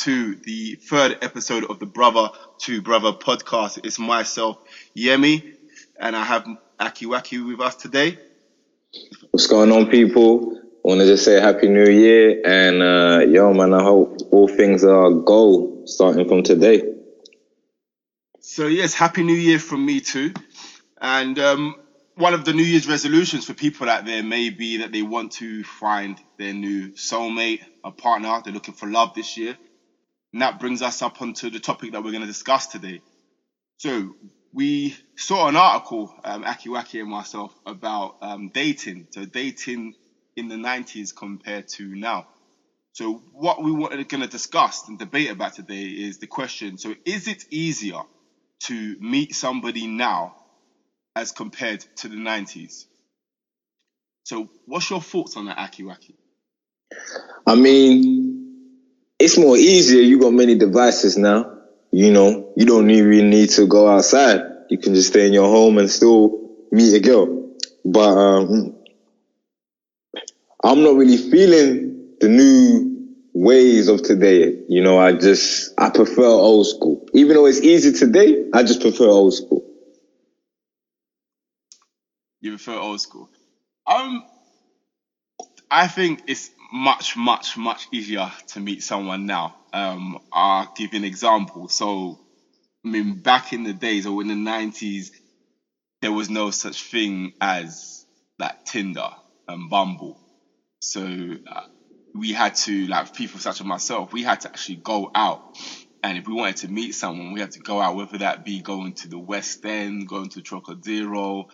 to the third episode of the Brother to Brother podcast. It's myself, Yemi, and I have Akiwaki with us today. What's going on, people? I want to just say Happy New Year, and uh, yo, man, I hope all things are go starting from today. So yes, Happy New Year from me too, and um, one of the New Year's resolutions for people out there may be that they want to find their new soulmate, a partner. They're looking for love this year. And that brings us up onto the topic that we're going to discuss today. So we saw an article, um, Akiwaki and myself, about um, dating. So dating in the 90s compared to now. So what we wanted going to discuss and debate about today is the question. So is it easier to meet somebody now as compared to the 90s. So, what's your thoughts on that, Akiwaki? I mean, it's more easier. You got many devices now. You know, you don't even need to go outside. You can just stay in your home and still meet a girl. But um, I'm not really feeling the new ways of today. You know, I just I prefer old school. Even though it's easy today, I just prefer old school. You prefer old school. Um, I think it's much, much, much easier to meet someone now. Um, I'll give you an example. So, I mean, back in the days or in the nineties, there was no such thing as like Tinder and Bumble. So uh, we had to, like people such as myself, we had to actually go out. And if we wanted to meet someone, we had to go out, whether that be going to the West End, going to Trocadero,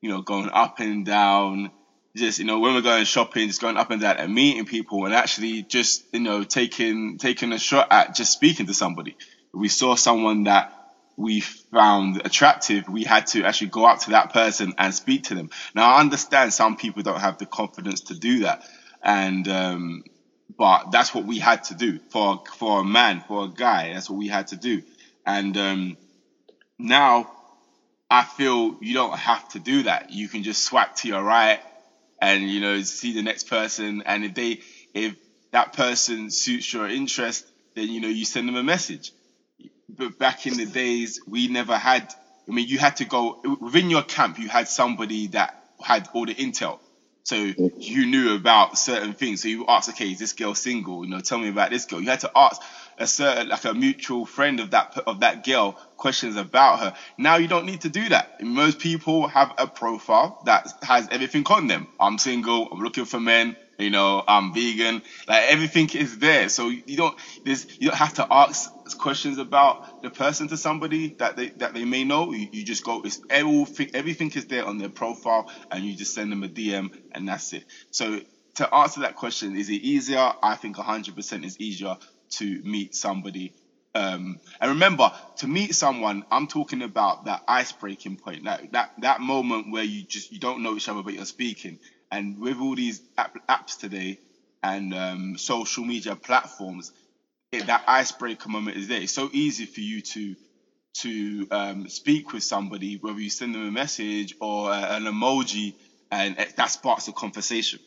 you know, going up and down, just you know, when we're going shopping, just going up and down and meeting people, and actually just you know taking taking a shot at just speaking to somebody. We saw someone that we found attractive, we had to actually go up to that person and speak to them. Now I understand some people don't have the confidence to do that, and um, but that's what we had to do for for a man, for a guy. That's what we had to do, and um, now I feel you don't have to do that. You can just swipe to your right and you know see the next person and if they if that person suits your interest then you know you send them a message. But back in the days we never had i mean you had to go within your camp you had somebody that had all the intel so you knew about certain things so you asked okay is this girl single you know tell me about this girl you had to ask a certain like a mutual friend of that of that girl questions about her. Now you don't need to do that. Most people have a profile that has everything on them. I'm single. I'm looking for men. You know, I'm vegan. Like everything is there. So you don't there's you don't have to ask questions about the person to somebody that they that they may know. You, you just go. It's everything. Everything is there on their profile, and you just send them a DM, and that's it. So to answer that question, is it easier? I think 100% is easier to meet somebody. Um, and remember, to meet someone, I'm talking about that ice breaking point, that, that that moment where you just you don't know each other but you're speaking. And with all these app, apps today and um, social media platforms, it, that icebreaker moment is there. It's so easy for you to to um, speak with somebody, whether you send them a message or an emoji, and that sparks a conversation.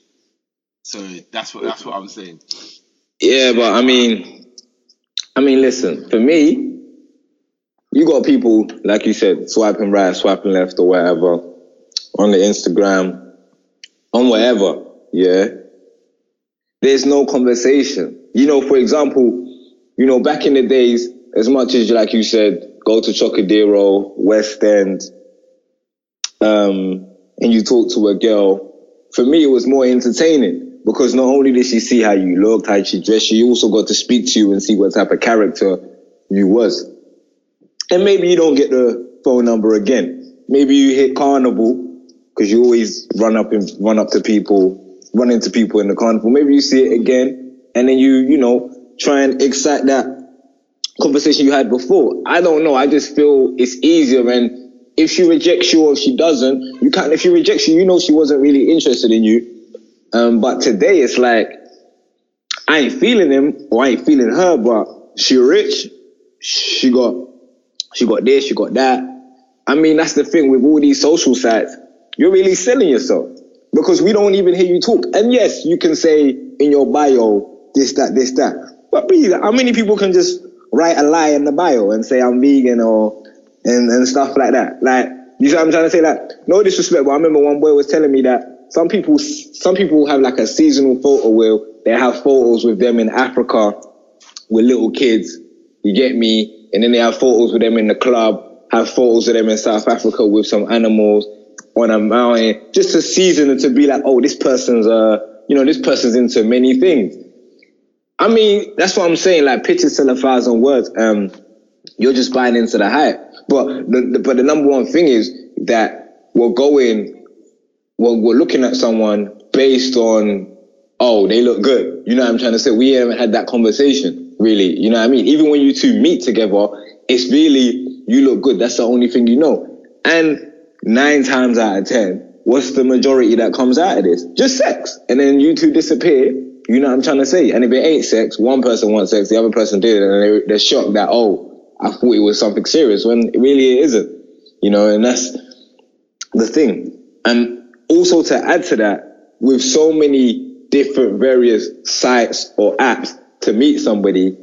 So that's what that's what I'm saying. Yeah, but I mean, I mean, listen, for me, you got people, like you said, swiping right, swiping left or whatever on the Instagram, on whatever, yeah. There's no conversation. You know, for example, you know, back in the days, as much as, like you said, go to Trocadero, West End, um, and you talk to a girl, for me, it was more entertaining because not only did she see how you looked, how she dressed, she also got to speak to you and see what type of character you was. And maybe you don't get the phone number again. Maybe you hit carnival because you always run up and run up to people, run into people in the carnival. Maybe you see it again and then you, you know, try and excite that conversation you had before. I don't know. I just feel it's easier and if she rejects you or if she doesn't, you can't, if she rejects you, you know she wasn't really interested in you um, but today it's like, I ain't feeling him or I ain't feeling her, but she rich. She got, she got this, she got that. I mean, that's the thing with all these social sites. You're really selling yourself because we don't even hear you talk. And yes, you can say in your bio, this, that, this, that. But please, how many people can just write a lie in the bio and say I'm vegan or and, and stuff like that? Like, you see what I'm trying to say? Like, no disrespect, but I remember one boy was telling me that some people, some people have like a seasonal photo where they have photos with them in Africa with little kids. You get me? And then they have photos with them in the club, have photos of them in South Africa with some animals on a mountain, just to season it to be like, oh, this person's, uh, you know, this person's into many things. I mean, that's what I'm saying. Like pictures tell a thousand words. Um, you're just buying into the hype. But the, the, but the number one thing is that we're going, we're, we're looking at someone based on, oh, they look good. You know what I'm trying to say? We haven't had that conversation really. You know what I mean? Even when you two meet together, it's really, you look good. That's the only thing you know. And nine times out of 10, what's the majority that comes out of this? Just sex. And then you two disappear. You know what I'm trying to say? And if it ain't sex, one person wants sex, the other person did, and they, they're shocked that, oh, I thought it was something serious when really it isn't. You know, and that's the thing. And also to add to that, with so many different various sites or apps to meet somebody,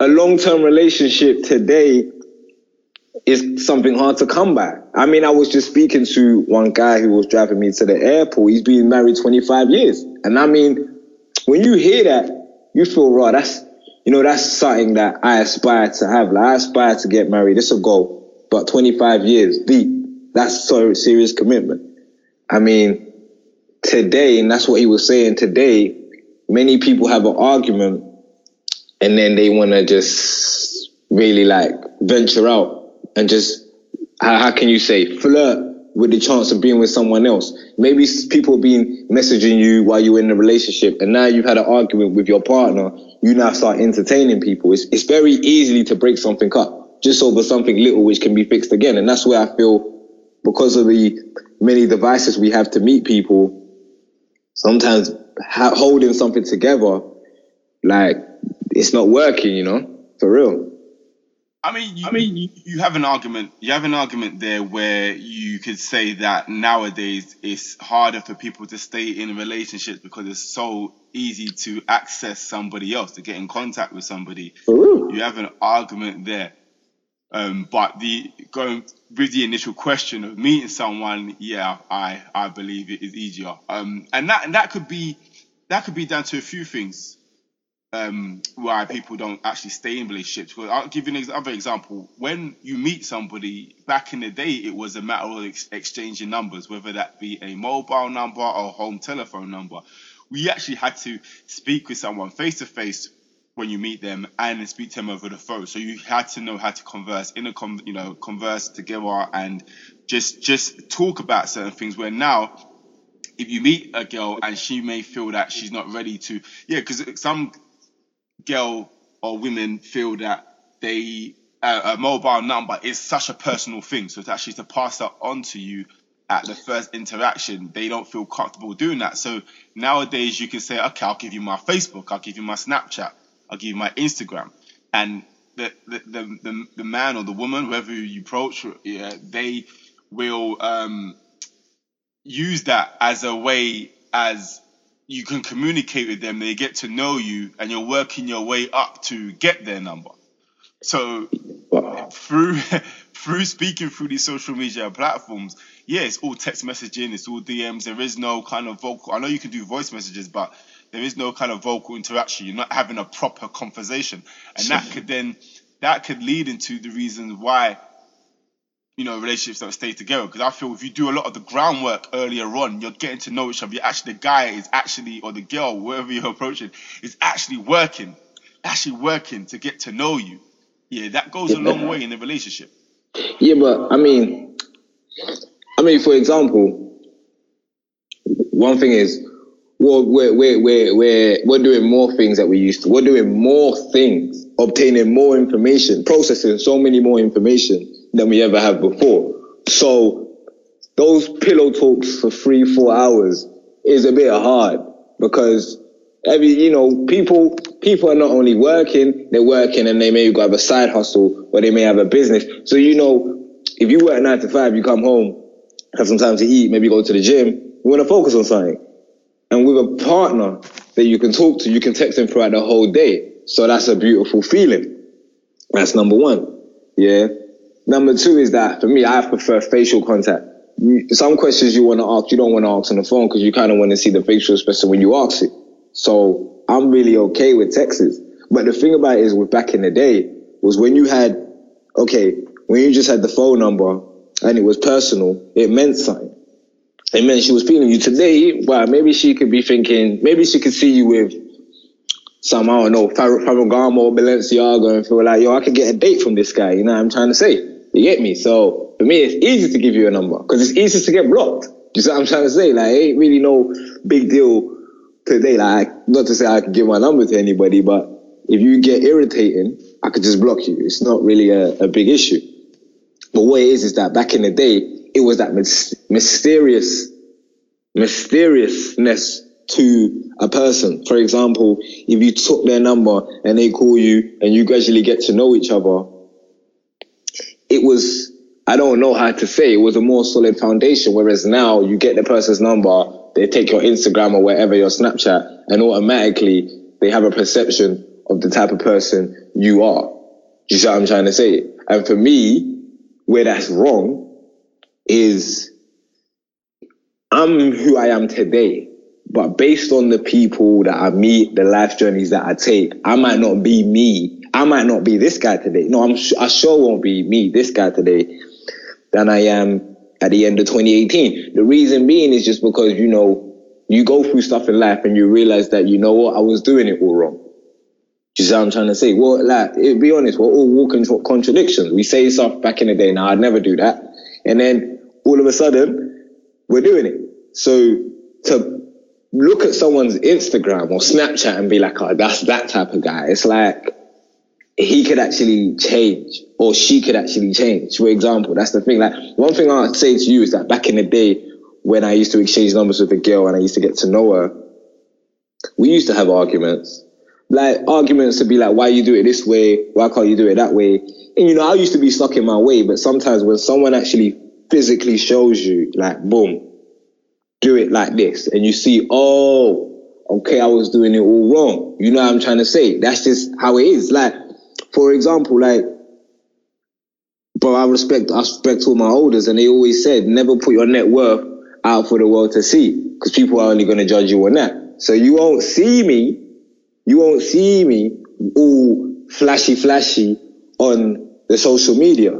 a long-term relationship today is something hard to come by. I mean, I was just speaking to one guy who was driving me to the airport. He's been married 25 years. And I mean, when you hear that, you feel raw. That's you know, that's something that I aspire to have. Like I aspire to get married. It's a goal, but 25 years deep. That's so serious commitment. I mean, today, and that's what he was saying today, many people have an argument and then they want to just really like venture out and just, how, how can you say, flirt with the chance of being with someone else. Maybe people been messaging you while you're in a relationship and now you've had an argument with your partner. You now start entertaining people. It's, it's very easily to break something up just over something little which can be fixed again. And that's where I feel because of the many devices we have to meet people, sometimes ha- holding something together, like it's not working, you know, for real. I mean, you, I mean, you, you have an argument. You have an argument there where you could say that nowadays it's harder for people to stay in relationships because it's so easy to access somebody else, to get in contact with somebody. Ooh. You have an argument there. Um, but the going with the initial question of meeting someone, yeah, I I believe it is easier. Um, and that and that could be that could be down to a few things um, why people don't actually stay in relationships. I'll give you another example. When you meet somebody, back in the day, it was a matter of ex- exchanging numbers, whether that be a mobile number or home telephone number. We actually had to speak with someone face to face when you meet them and speak to them over the phone. So you had to know how to converse in a you know converse together and just just talk about certain things. Where now if you meet a girl and she may feel that she's not ready to yeah because some girl or women feel that they uh, a mobile number is such a personal thing. So to actually to pass that on to you at the first interaction, they don't feel comfortable doing that. So nowadays you can say, okay, I'll give you my Facebook, I'll give you my Snapchat, I'll give you my Instagram, and the the the, the, the man or the woman, whoever you approach, yeah, they will um, use that as a way as you can communicate with them, they get to know you, and you're working your way up to get their number. So through through speaking through these social media platforms, yeah, it's all text messaging, it's all DMs. There is no kind of vocal. I know you can do voice messages, but there is no kind of vocal interaction. You're not having a proper conversation, and that could then that could lead into the reasons why you know, relationships don't stay together. Because I feel if you do a lot of the groundwork earlier on, you're getting to know each other. You're actually, the guy is actually, or the girl, wherever you're approaching, is actually working, actually working to get to know you. Yeah, that goes yeah. a long way in the relationship. Yeah, but I mean, I mean, for example, one thing is, we're, we're, we're, we're, we're doing more things that we used to. We're doing more things, obtaining more information, processing so many more information than we ever have before. So those pillow talks for three, four hours is a bit hard because every, you know, people, people are not only working, they're working and they may have a side hustle or they may have a business. So, you know, if you work nine to five, you come home, have some time to eat, maybe go to the gym, you want to focus on something. And with a partner, that you can talk to, you can text them throughout the whole day. So that's a beautiful feeling. That's number one. Yeah. Number two is that for me, I prefer facial contact. Some questions you want to ask, you don't want to ask on the phone because you kind of want to see the facial expression when you ask it. So I'm really okay with texts. But the thing about it is with back in the day was when you had, okay, when you just had the phone number and it was personal, it meant something. It meant she was feeling you today, well, maybe she could be thinking, maybe she could see you with some, I don't know, Ferragamo or Balenciaga and feel like, yo, I could get a date from this guy. You know what I'm trying to say? You get me? So for me, it's easy to give you a number because it's easy to get blocked. You see what I'm trying to say? Like, it ain't really no big deal today. Like, not to say I can give my number to anybody, but if you get irritating, I could just block you. It's not really a, a big issue. But what it is, is that back in the day, it was that mysterious, mysteriousness to a person. For example, if you took their number and they call you and you gradually get to know each other, it was, I don't know how to say, it was a more solid foundation. Whereas now you get the person's number, they take your Instagram or wherever your Snapchat and automatically they have a perception of the type of person you are. Do you see what I'm trying to say? And for me, where that's wrong is I'm who I am today, but based on the people that I meet, the life journeys that I take, I might not be me. I might not be this guy today. No, I'm I sure won't be me, this guy today, than I am at the end of 2018. The reason being is just because, you know, you go through stuff in life and you realize that, you know what, I was doing it all wrong. You see what I'm trying to say? Well, like, it, be honest, we're all walking contradictions. We say stuff back in the day. Now, I'd never do that. And then all of a sudden, we're doing it. So to look at someone's Instagram or Snapchat and be like, oh, that's that type of guy. It's like, he could actually change or she could actually change. For example, that's the thing. Like one thing I'd say to you is that back in the day when I used to exchange numbers with a girl and I used to get to know her, we used to have arguments like arguments to be like, why you do it this way? Why can't you do it that way? And you know, I used to be stuck in my way, but sometimes when someone actually physically shows you, like, boom, do it like this, and you see, oh, okay, I was doing it all wrong. You know what I'm trying to say? That's just how it is. Like, for example, like, but I respect, I respect all my elders, and they always said, never put your net worth out for the world to see, because people are only going to judge you on that. So you won't see me you won't see me all flashy, flashy on the social media.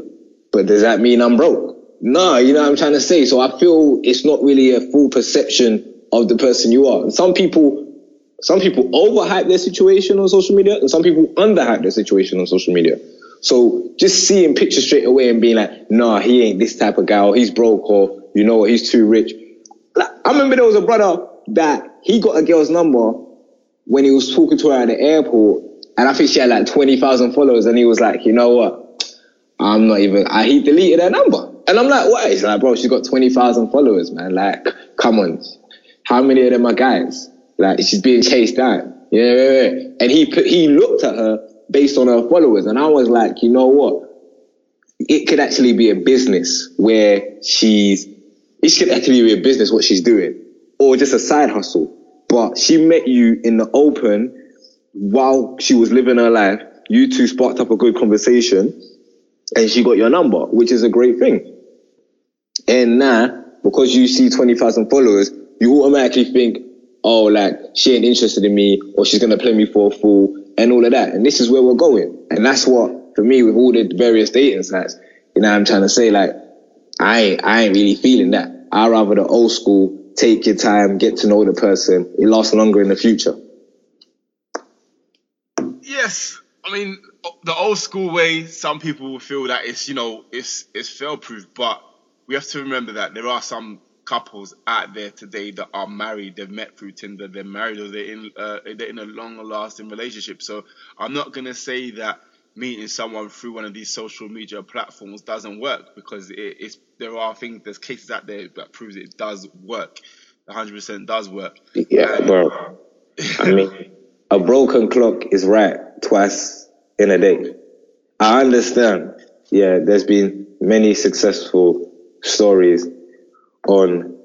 But does that mean I'm broke? No, you know what I'm trying to say. So I feel it's not really a full perception of the person you are. some people, some people overhype their situation on social media, and some people underhype their situation on social media. So just seeing pictures straight away and being like, nah, he ain't this type of guy, or he's broke, or you know what, he's too rich. Like, I remember there was a brother that he got a girl's number when he was talking to her at the airport, and I think she had like 20,000 followers, and he was like, you know what? I'm not even, I, he deleted her number. And I'm like, what? He's like, bro, she's got 20,000 followers, man. Like, come on. How many of them are guys? Like, she's being chased down. Yeah, yeah, yeah. And he put, he looked at her based on her followers. And I was like, you know what? It could actually be a business where she's, it should actually be a business what she's doing or just a side hustle but she met you in the open while she was living her life. You two sparked up a good conversation and she got your number, which is a great thing. And now, because you see 20,000 followers, you automatically think, oh, like, she ain't interested in me or she's going to play me for a fool and all of that. And this is where we're going. And that's what, for me, with all the various dating sites, you know, I'm trying to say, like, I ain't, I ain't really feeling that. I rather the old school take your time, get to know the person. It lasts longer in the future. Yes, I mean the old school way. Some people will feel that it's you know it's it's fail proof, but we have to remember that there are some couples out there today that are married. They've met through Tinder. They're married or they're in uh, they're in a long lasting relationship. So I'm not gonna say that meeting someone through one of these social media platforms doesn't work because it, it's there are things there's cases out there that proves it does work 100% does work yeah um, bro i mean a broken clock is right twice in a day i understand yeah there's been many successful stories on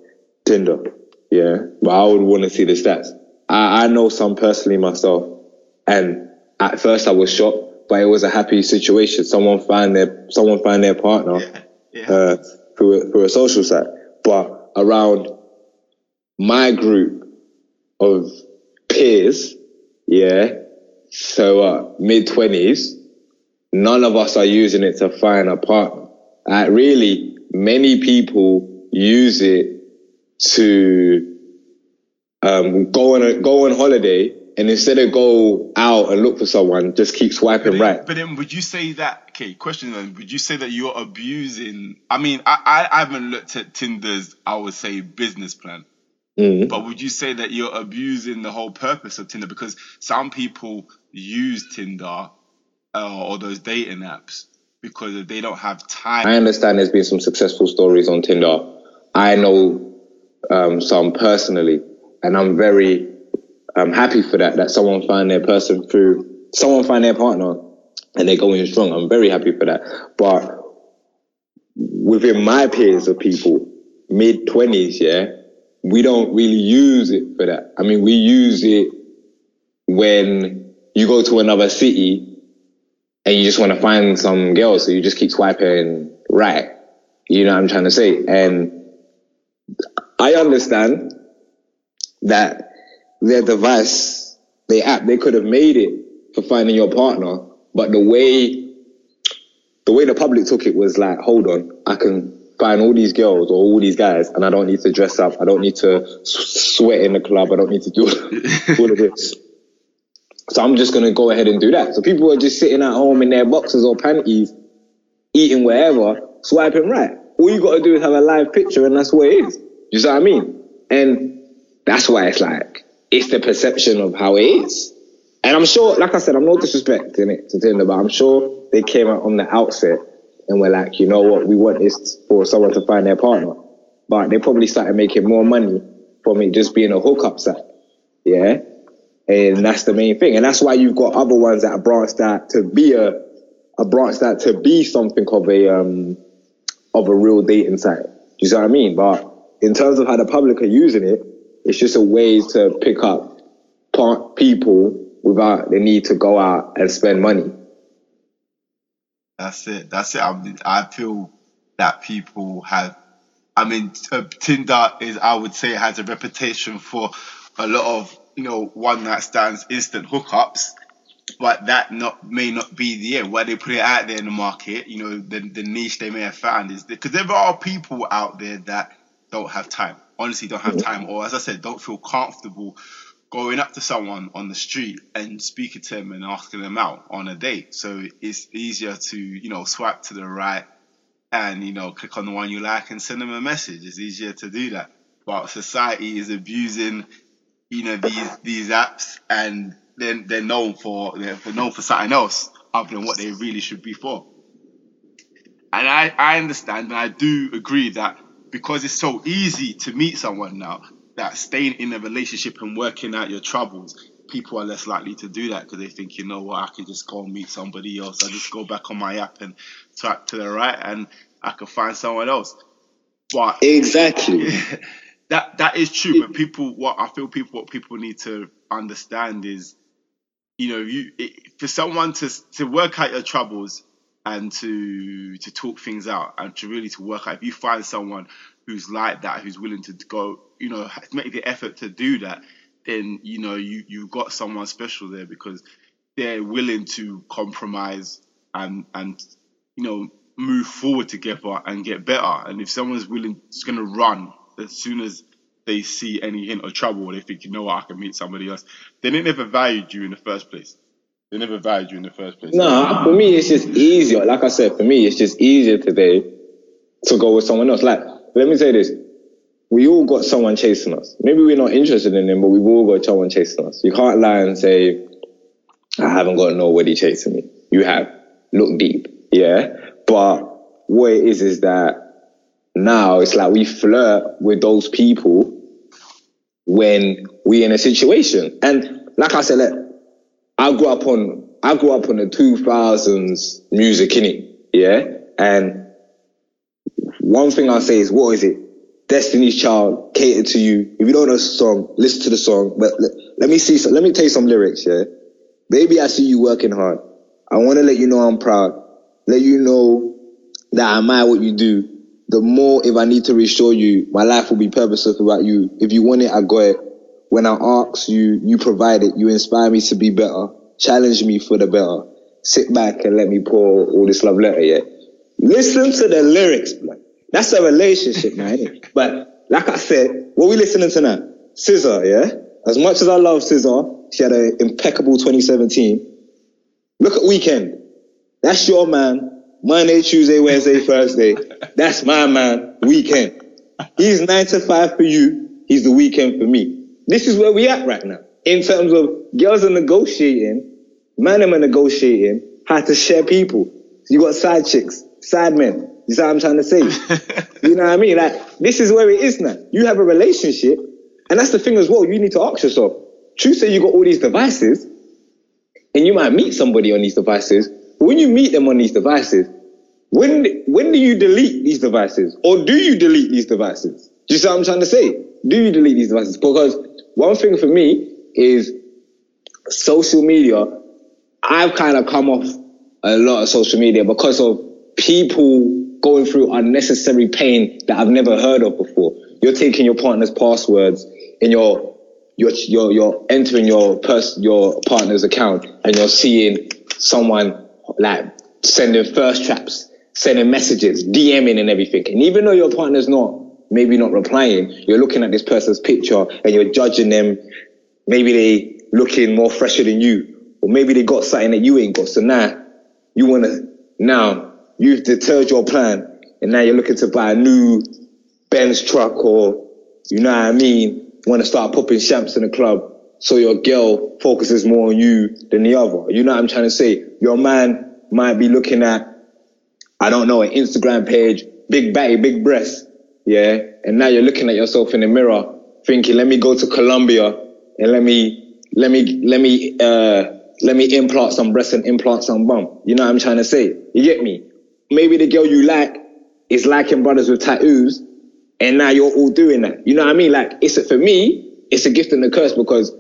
tinder yeah but i would want to see the stats I, I know some personally myself, and at first I was shocked, but it was a happy situation. Someone found their someone found their partner Yeah, yeah. uh, through a, through a social site, but around my group of peers, yeah, so uh, mid twenties, none of us are using it to find a partner. Uh, really, many people use it to um, go on a, go on holiday, and instead of go out and look for someone, just keep swiping right. But then, would you say that? Okay, question then. Would you say that you're abusing? I mean, I, I, I haven't looked at Tinder's, I would say, business plan. Mm. But would you say that you're abusing the whole purpose of Tinder? Because some people use Tinder uh, or those dating apps because they don't have time. I understand there's been some successful stories on Tinder. I know um, some personally, and I'm very um, happy for that. That someone find their person through someone find their partner, and they're going strong. I'm very happy for that. But within my peers of people, mid twenties, yeah, we don't really use it for that. I mean, we use it when you go to another city and you just want to find some girl, so you just keep swiping right. You know what I'm trying to say? And I understand that their device, their app, they could have made it for finding your partner, but the way the way the public took it was like, hold on, I can find all these girls or all these guys, and I don't need to dress up, I don't need to sweat in the club, I don't need to do all of this. So I'm just gonna go ahead and do that. So people are just sitting at home in their boxes or panties, eating wherever, swiping right. All you gotta do is have a live picture, and that's what it is. You see what I mean? And that's why it's like it's the perception of how it is. And I'm sure, like I said, I'm not disrespecting it to Tinder, but I'm sure they came out on the outset and were like, you know what, we want this for someone to find their partner. But they probably started making more money from it just being a hookup site. Yeah. And that's the main thing. And that's why you've got other ones that are branched out to be a, a branched out to be something of a, um, of a real dating site. Do you see what I mean? But in terms of how the public are using it, it's just a way to pick up people without the need to go out and spend money. That's it. That's it. I, I feel that people have. I mean, Tinder is. I would say has a reputation for a lot of you know one night stands, instant hookups, but that not may not be the end. Why they put it out there in the market, you know, the the niche they may have found is because there are people out there that don't have time. Honestly, don't have time, or as I said, don't feel comfortable going up to someone on the street and speaking to them and asking them out on a date. So it's easier to, you know, swipe to the right and, you know, click on the one you like and send them a message. It's easier to do that. But society is abusing, you know, these these apps and then they're known for they're known for something else other than what they really should be for. And I, I understand and I do agree that because it's so easy to meet someone now, that staying in a relationship and working out your troubles, people are less likely to do that because they think, you know what, I can just go and meet somebody else. I just go back on my app and tap to the right and I can find someone else. But Exactly. that that is true. But people, what I feel people, what people need to understand is, you know, you it, for someone to to work out your troubles and to to talk things out and to really to work out. If you find someone who's like that, who's willing to go, you know, make the effort to do that, then you know you you've got someone special there because they're willing to compromise and and you know move forward together and get better. And if someone's willing, is going to run as soon as they see any hint of trouble, or they think, you know what, I can meet somebody else, They didn't ever value you in the first place. They never valued you in the first place. No, for me, it's just easier. Like I said, for me, it's just easier today to go with someone else. Like, let me say this. We all got someone chasing us. Maybe we're not interested in them, but we've all got someone chasing us. You can't lie and say, I haven't got nobody chasing me. You have. Look deep. Yeah. But what it is, is that now it's like we flirt with those people when we in a situation. And like I said, like, I grew up on I grew up on the two thousands music in it, yeah. And one thing I say is, what is it? Destiny's Child, catered to you. If you don't know the song, listen to the song. But let, let me see. Some, let me tell you some lyrics. Yeah, baby, I see you working hard. I want to let you know I'm proud. Let you know that I admire what you do. The more, if I need to reassure you, my life will be purposeful about you. If you want it, I got it. When I ask you, you provide it. You inspire me to be better. Challenge me for the better. Sit back and let me pour all this love letter. Yeah. Listen to the lyrics, man. That's a relationship, man. but like I said, what we listening to now? SZA, yeah? As much as I love SZA, she had an impeccable 2017. Look at Weekend. That's your man. Monday, Tuesday, Wednesday, Thursday. That's my man, Weekend. He's nine to five for you. He's the weekend for me. This is where we at right now. In terms of girls are negotiating, men are negotiating how to share people. You got side chicks, side men. You see what I'm trying to say? you know what I mean? Like, this is where it is now. You have a relationship, and that's the thing as well. You need to ask yourself. True say you got all these devices, and you might meet somebody on these devices. When you meet them on these devices, when when do you delete these devices, or do you delete these devices? Do you see what I'm trying to say? Do you delete these devices? Because one thing for me is social media. I've kind of come off a lot of social media because of people going through unnecessary pain that I've never heard of before. You're taking your partner's passwords and you're you're you're, you're entering your pers- your partner's account and you're seeing someone like sending thirst traps, sending messages, DMing and everything. And even though your partner's not maybe not replying, you're looking at this person's picture and you're judging them. Maybe they looking more fresher than you, or maybe they got something that you ain't got. So now you wanna now you've deterred your plan and now you're looking to buy a new Benz truck or, you know what I mean, want to start popping champs in the club so your girl focuses more on you than the other. You know what I'm trying to say? Your man might be looking at, I don't know, an Instagram page, big batty, big breasts, yeah? And now you're looking at yourself in the mirror thinking, let me go to Colombia and let me, let me, let me, uh, let me implant some breasts and implant some bum. You know what I'm trying to say? You get me? maybe the girl you like is liking brothers with tattoos, and now you're all doing that. You know what I mean? Like it's a, for me, it's a gift and a curse because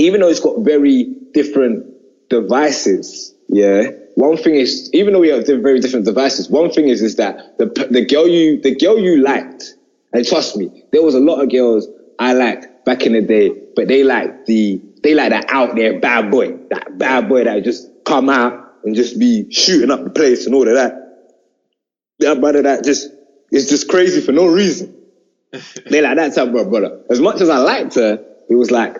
even though it's got very different devices, yeah. One thing is, even though we have very different devices, one thing is is that the the girl you the girl you liked, and trust me, there was a lot of girls I liked back in the day, but they like the they like that out there bad boy, that bad boy that just come out and just be shooting up the place and all of that. That brother that just is just crazy for no reason. they like that type of brother. As much as I liked her, it was like,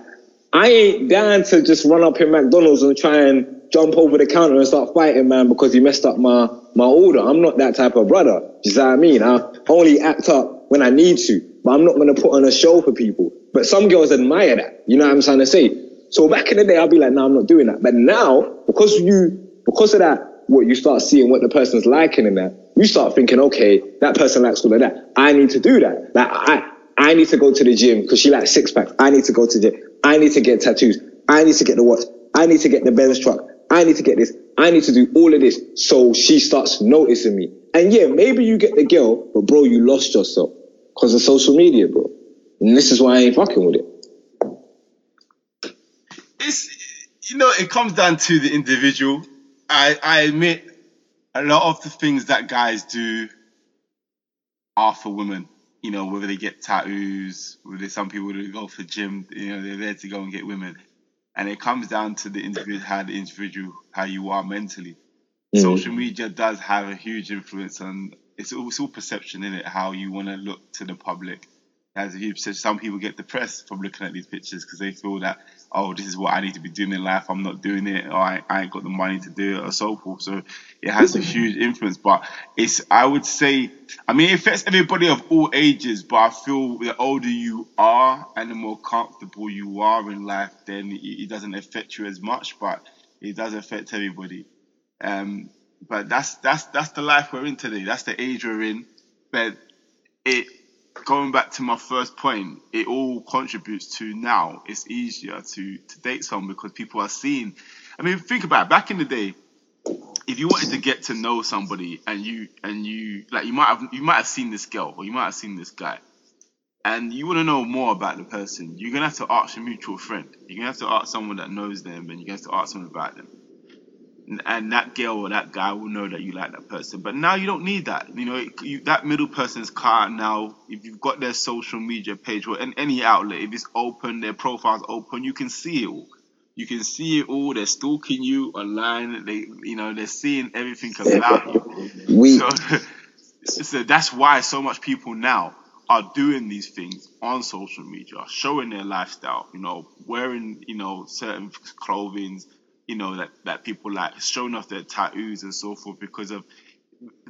I ain't down to just run up in McDonald's and try and jump over the counter and start fighting, man, because you messed up my, my order. I'm not that type of brother. Do You see what I mean? I only act up when I need to, but I'm not going to put on a show for people. But some girls admire that. You know what I'm trying to say? So back in the day, I'll be like, no, I'm not doing that. But now, because you because of that, what you start seeing what the person's liking in that, you start thinking, okay, that person likes all of that. I need to do that. Like I, I need to go to the gym because she likes six packs. I need to go to the gym. I need to get tattoos. I need to get the watch. I need to get the Benz truck. I need to get this. I need to do all of this. So she starts noticing me. And yeah, maybe you get the girl, but bro, you lost yourself because of social media, bro. And this is why I ain't fucking with it. It's, you know, it comes down to the individual. I, I admit a lot of the things that guys do are for women. You know, whether they get tattoos, whether some people who go for gym, you know, they're there to go and get women. And it comes down to the individual, how the individual, how you are mentally. Mm-hmm. Social media does have a huge influence on. It's all, it's all perception in it, how you want to look to the public as some people get depressed from looking at these pictures because they feel that oh this is what I need to be doing in life. I'm not doing it. Or I, I ain't got the money to do it or so forth. So it has a huge influence. But it's I would say I mean it affects everybody of all ages but I feel the older you are and the more comfortable you are in life then it, it doesn't affect you as much but it does affect everybody. Um but that's that's that's the life we're in today. That's the age we're in. But it going back to my first point, it all contributes to now it's easier to to date someone because people are seeing. I mean, think about it. back in the day, if you wanted to get to know somebody and you and you like you might have you might have seen this girl or you might have seen this guy and you want to know more about the person, you're gonna have to ask a mutual friend. You're gonna have to ask someone that knows them, and you're gonna have to ask someone about them. And, that girl or that guy will know that you like that person. But now you don't need that. You know, you, that middle person's car now. If you've got their social media page or in any outlet, if it's open, their profile's open, you can see it all. You can see it all. They're stalking you online. They, you know, they're seeing everything about you. We. So, so that's why so much people now are doing these things on social media, showing their lifestyle, you know, wearing, you know, certain clothing, you know, that, that people like, showing off their tattoos and so forth because of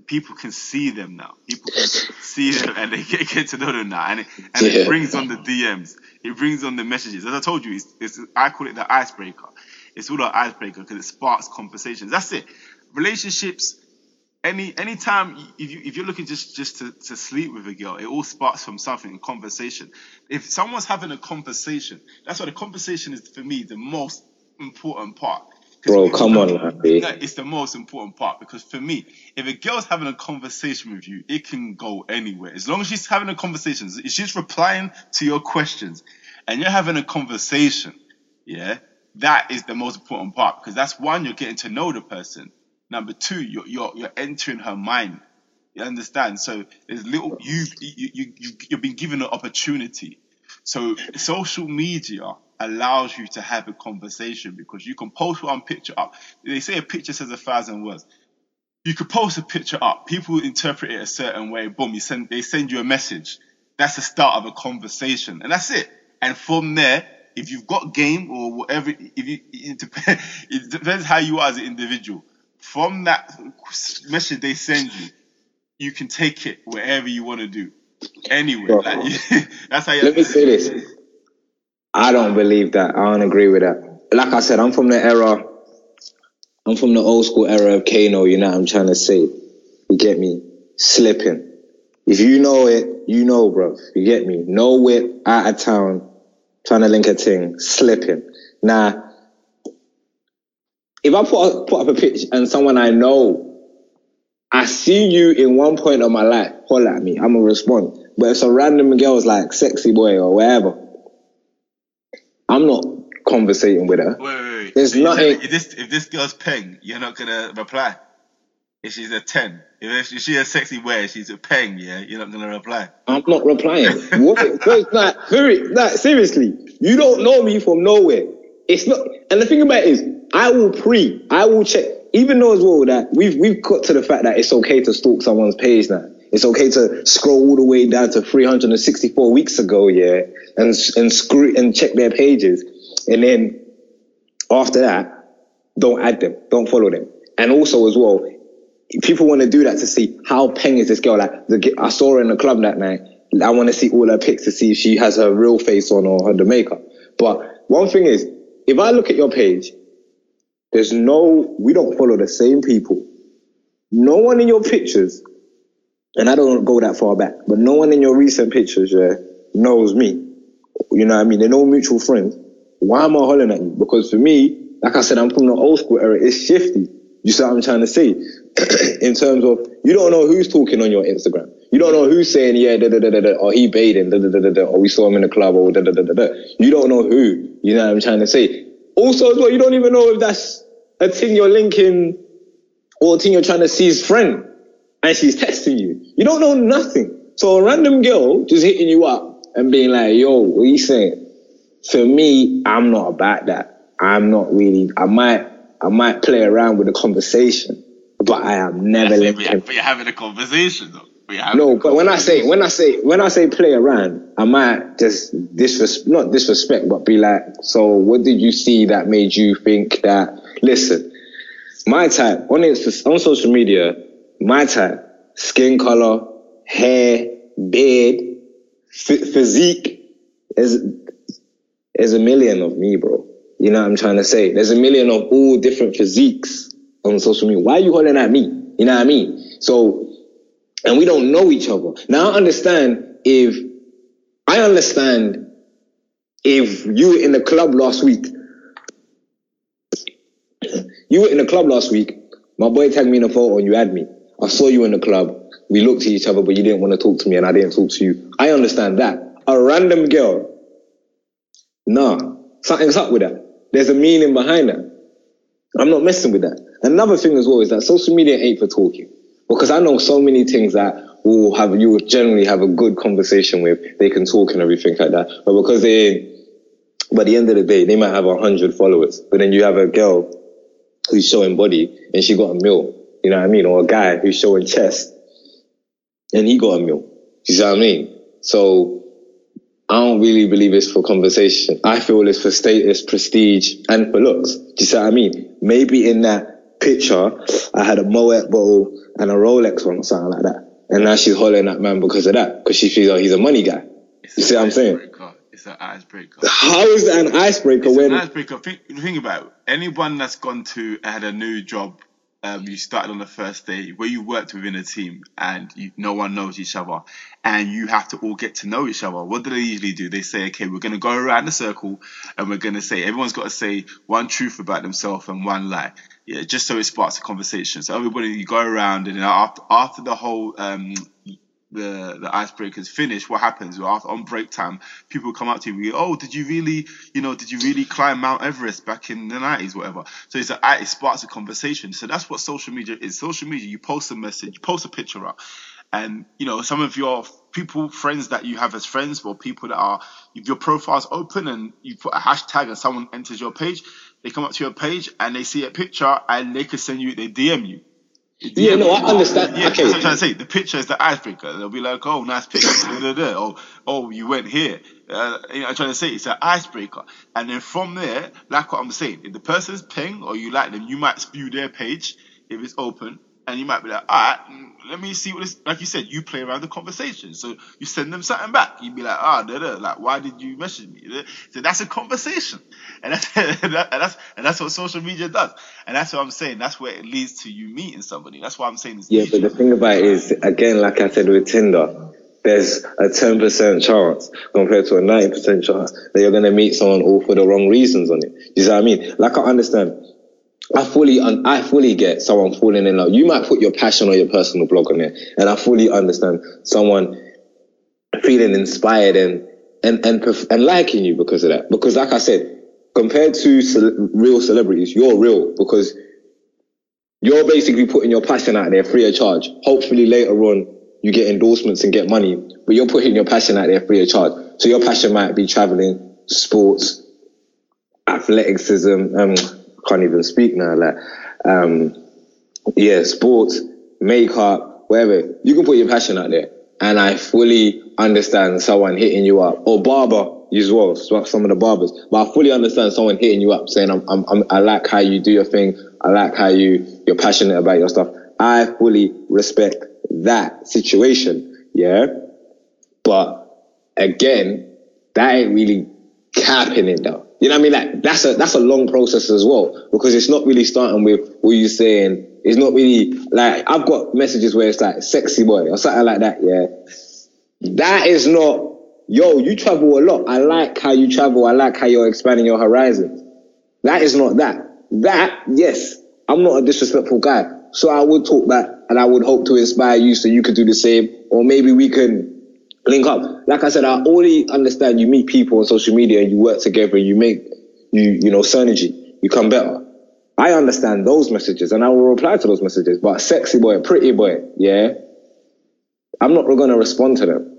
people can see them now. People can see them and they get, get to know them now. And, it, and yeah. it brings on the DMs. It brings on the messages. As I told you, it's, it's I call it the icebreaker. It's all an icebreaker because it sparks conversations. That's it. Relationships any anytime if you if you're looking just just to, to sleep with a girl, it all sparks from something, conversation. If someone's having a conversation, that's why the conversation is for me the most important part. Bro, come on, It's the most important part because for me, if a girl's having a conversation with you, it can go anywhere. As long as she's having a conversation, if she's replying to your questions and you're having a conversation, yeah, that is the most important part because that's one, you're getting to know the person. Number two, you're you're, you're entering her mind. You understand? So there's little you you you, you you've been given an opportunity. So social media allows you to have a conversation because you can post one picture up. They say a picture says a thousand words. You could post a picture up. People interpret it a certain way. Boom, you send they send you a message. That's the start of a conversation, and that's it. And from there, if you've got game or whatever, if you it depends, it depends how you are as an individual from that message they send you, you can take it wherever you want to do. Anyway, like, that's how. You Let me say this. I don't believe that. I don't agree with that. Like I said, I'm from the era. I'm from the old school era of Kano. You know what I'm trying to say? You get me? Slipping. If you know it, you know, bro. You get me? Know it out of town, trying to link a thing, slipping. Now, if I put, put up a pitch and someone I know, I see you in one point of my life, holler at me, I'm gonna respond. But if some random girl's like sexy boy or whatever, I'm not conversating with her. Wait, wait, wait. There's so nothing. If this, if this girl's peng, you're not gonna reply. If she's a 10, if she's a sexy boy, she's a peng, yeah, you're not gonna reply. I'm not replying. what? Wait, like, hurry, like, seriously, you don't know me from nowhere. It's not, and the thing about it is, I will pre, I will check, even though as well that we've we've got to the fact that it's okay to stalk someone's page now. It's okay to scroll all the way down to 364 weeks ago, yeah, and and screw and check their pages, and then after that, don't add them, don't follow them, and also as well, people want to do that to see how peng is this girl. Like the, I saw her in the club that night. I want to see all her pics to see if she has her real face on or her the makeup. But one thing is, if I look at your page there's no, we don't follow the same people. No one in your pictures, and I don't go that far back, but no one in your recent pictures yeah, knows me. You know what I mean? They're no mutual friends. Why am I hollering at you? Because for me, like I said, I'm from the old school era. It's shifty. You see what I'm trying to say? in terms of, you don't know who's talking on your Instagram. You don't know who's saying, yeah, da da da da, da or he bathing, da da da da da, or we saw him in the club, or da da da da da. You don't know who. You know what I'm trying to say? Also, as well, you don't even know if that's a thing you're linking or a thing you're trying to see his friend and she's texting you. You don't know nothing. So a random girl just hitting you up and being like, yo, what are you saying? For me, I'm not about that. I'm not really, I might, I might play around with the conversation, but I am never linking. But you're having a conversation though. No, but when I say when I say when I say play around, I might just disrespect not disrespect, but be like, so what did you see that made you think that? Listen, my type on Insta, on social media, my skin color, hair, beard, f- physique, is there's a million of me, bro. You know what I'm trying to say? There's a million of all different physiques on social media. Why are you holding at me? You know what I mean? So and we don't know each other. Now I understand if I understand if you were in the club last week, you were in the club last week, My boy tagged me in a photo and you had me. I saw you in the club. We looked at each other, but you didn't want to talk to me and I didn't talk to you. I understand that. A random girl, nah, something's up with that. There's a meaning behind that. I'm not messing with that. Another thing as well is that social media ain't for talking. Because I know so many things that will have you will generally have a good conversation with. They can talk and everything like that. But because they by the end of the day, they might have a hundred followers. But then you have a girl who's showing body and she got a mill. You know what I mean? Or a guy who's showing chest and he got a mill. You see what I mean? So I don't really believe it's for conversation. I feel it's for status, prestige, and for looks. Do you see what I mean? Maybe in that picture, I had a Moet bottle and a Rolex on or something like that. And now she's hollering at man because of that, because she feels like he's a money guy. It's You see what I'm saying? icebreaker. It's an icebreaker. How is that an icebreaker It's when an icebreaker. Think, think about it. anyone that's gone to had a new job. Um, you started on the first day where you worked within a team and you, no one knows each other and you have to all get to know each other. What do they usually do? They say, okay, we're going to go around the circle and we're going to say, everyone's got to say one truth about themselves and one lie. Yeah, just so it sparks a conversation. So everybody, you go around and after, after the whole, um, the the icebreakers finish, what happens? Well, after on break time, people come up to go, "Oh, did you really, you know, did you really climb Mount Everest back in the nineties, whatever?" So it's a, it sparks a conversation. So that's what social media is. Social media, you post a message, you post a picture up, and you know some of your people, friends that you have as friends, or people that are if your profile's open and you put a hashtag and someone enters your page, they come up to your page and they see a picture and they can send you, they DM you. Yeah, no, I understand. Yeah, Okay. that's what I'm trying to say. The picture is the icebreaker. They'll be like, "Oh, nice picture." da, da, da. Oh, oh, you went here. Uh, you know, I'm trying to say it's an icebreaker, and then from there, like what I'm saying, if the person's ping or you like them, you might spew their page if it's open, and you might be like, "All right, mm, let me see what this." Like you said, you play around the conversation, so you send them something back. You'd be like, "Ah, da, like why did you message me?" So that's a conversation, and that's and that's and that's what social media does, and that's what I'm saying. That's where it leads to you meeting somebody. That's why I'm saying it's Yeah, but the thing about it is, again, like I said with Tinder, there's a 10% chance compared to a 90% chance that you're going to meet someone all for the wrong reasons on it. You see what I mean? Like I understand. I fully, I fully get someone falling in love. You might put your passion or your personal blog on there, and I fully understand someone feeling inspired and and and and liking you because of that. Because, like I said, compared to real celebrities, you're real because you're basically putting your passion out there free of charge. Hopefully later on you get endorsements and get money, but you're putting your passion out there free of charge. So your passion might be traveling, sports, athleticism. Um, can't even speak now. Like, um, yeah, sports, makeup, whatever. You can put your passion out there, and I fully understand someone hitting you up or barber as well. Some of the barbers, but I fully understand someone hitting you up saying, I'm, I'm, "I like how you do your thing. I like how you you're passionate about your stuff." I fully respect that situation. Yeah, but again, that ain't really capping it though. You know what I mean? Like that's a that's a long process as well because it's not really starting with what you're saying. It's not really like I've got messages where it's like sexy boy or something like that. Yeah, that is not. Yo, you travel a lot. I like how you travel. I like how you're expanding your horizons. That is not that. That, yes, I'm not a disrespectful guy. So I would talk back and I would hope to inspire you so you could do the same. Or maybe we can link up. Like I said, I already understand you meet people on social media and you work together, and you make, you, you know, synergy, you come better. I understand those messages and I will reply to those messages. But sexy boy, pretty boy, yeah, I'm not going to respond to them.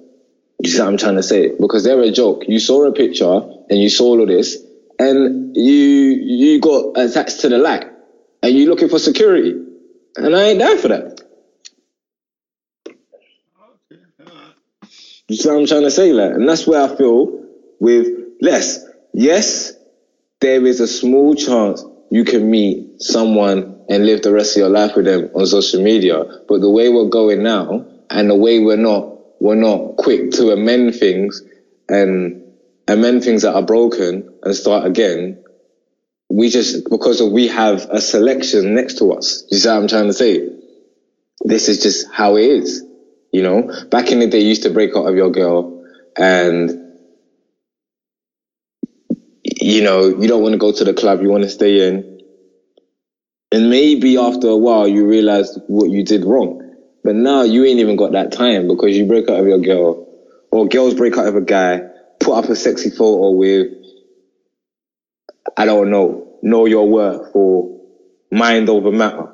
You see what I'm trying to say? Because they're a joke. You saw a picture and you saw all of this and you you got attached to the light and you're looking for security. And I ain't down for that. You see what I'm trying to say? Like, and that's where I feel with less. Yes, there is a small chance you can meet someone and live the rest of your life with them on social media. But the way we're going now and the way we're not we're not quick to amend things and amend things that are broken and start again. We just because we have a selection next to us. You see what I'm trying to say? This is just how it is. You know, back in the day, you used to break up with your girl and you know, you don't want to go to the club, you want to stay in. And maybe after a while you realize what you did wrong. But now you ain't even got that time because you break up with your girl or girls break up with a guy, put up a sexy photo with, I don't know, know your worth or mind over matter.